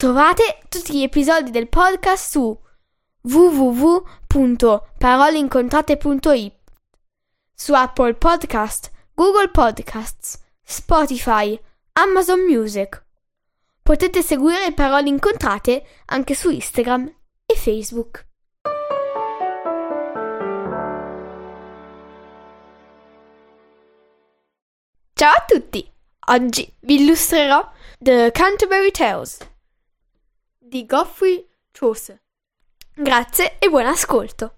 Trovate tutti gli episodi del podcast su www.paroleincontrate.it su Apple Podcast, Google Podcasts, Spotify, Amazon Music. Potete seguire Parole Incontrate anche su Instagram e Facebook. Ciao a tutti! Oggi vi illustrerò The Canterbury Tales di Geoffrey Chaucer. Grazie e buon ascolto.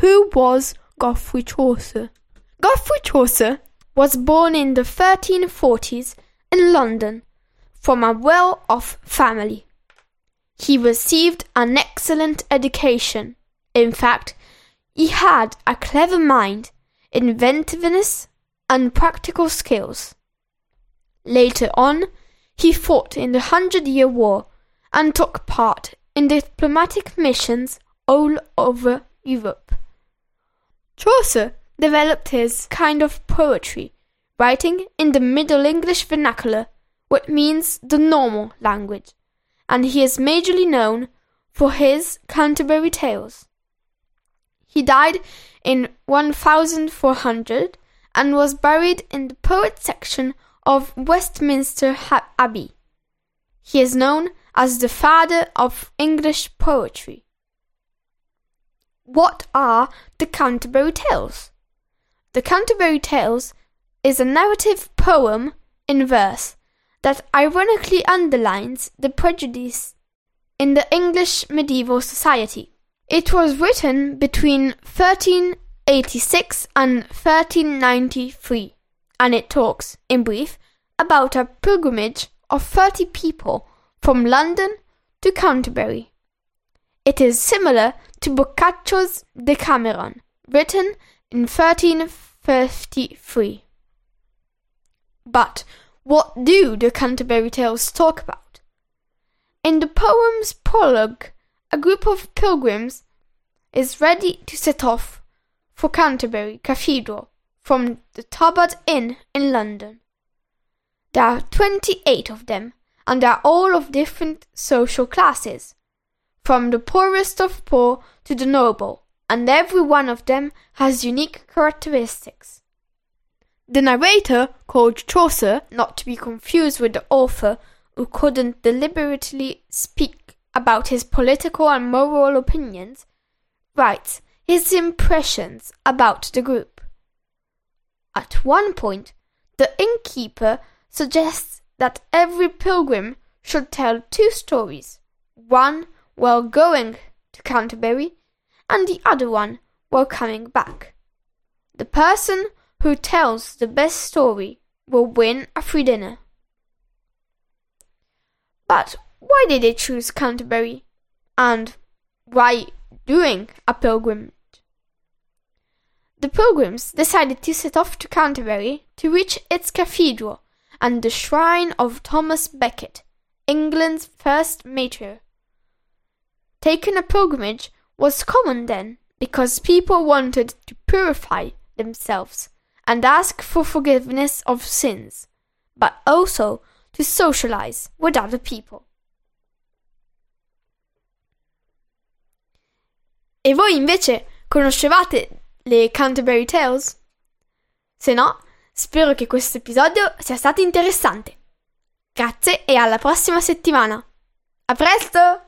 Who was Geoffrey Chaucer? Geoffrey Chaucer was born in the 1340s in London from a well off family. He received an excellent education. In fact, he had a clever mind inventiveness, and practical skills. Later on, he fought in the Hundred Year War and took part in diplomatic missions all over Europe. Chaucer developed his kind of poetry, writing in the Middle English vernacular, what means the normal language, and he is majorly known for his Canterbury Tales. He died in 1400 and was buried in the poet section of Westminster Abbey. He is known as the father of English poetry. What are the Canterbury Tales? The Canterbury Tales is a narrative poem in verse that ironically underlines the prejudice in the English medieval society. It was written between 1386 and 1393, and it talks, in brief, about a pilgrimage of 30 people from London to Canterbury. It is similar to Boccaccio's Decameron, written in 1353. But what do the Canterbury Tales talk about? In the poem's prologue, a group of pilgrims is ready to set off for Canterbury Cathedral from the Talbot Inn in London. There are 28 of them, and they are all of different social classes, from the poorest of poor to the noble, and every one of them has unique characteristics. The narrator, called Chaucer, not to be confused with the author who couldn't deliberately speak about his political and moral opinions, writes his impressions about the group. At one point, the innkeeper suggests that every pilgrim should tell two stories, one while going to Canterbury and the other one while coming back. The person who tells the best story will win a free dinner. But why did they choose Canterbury? And why doing a pilgrimage? The pilgrims decided to set off to Canterbury to reach its cathedral and the shrine of Thomas Becket, England's first mayor. Taking a pilgrimage was common then because people wanted to purify themselves and ask for forgiveness of sins, but also to socialize with other people. E voi invece conoscevate le Canterbury Tales? Se no, spero che questo episodio sia stato interessante. Grazie e alla prossima settimana. A presto!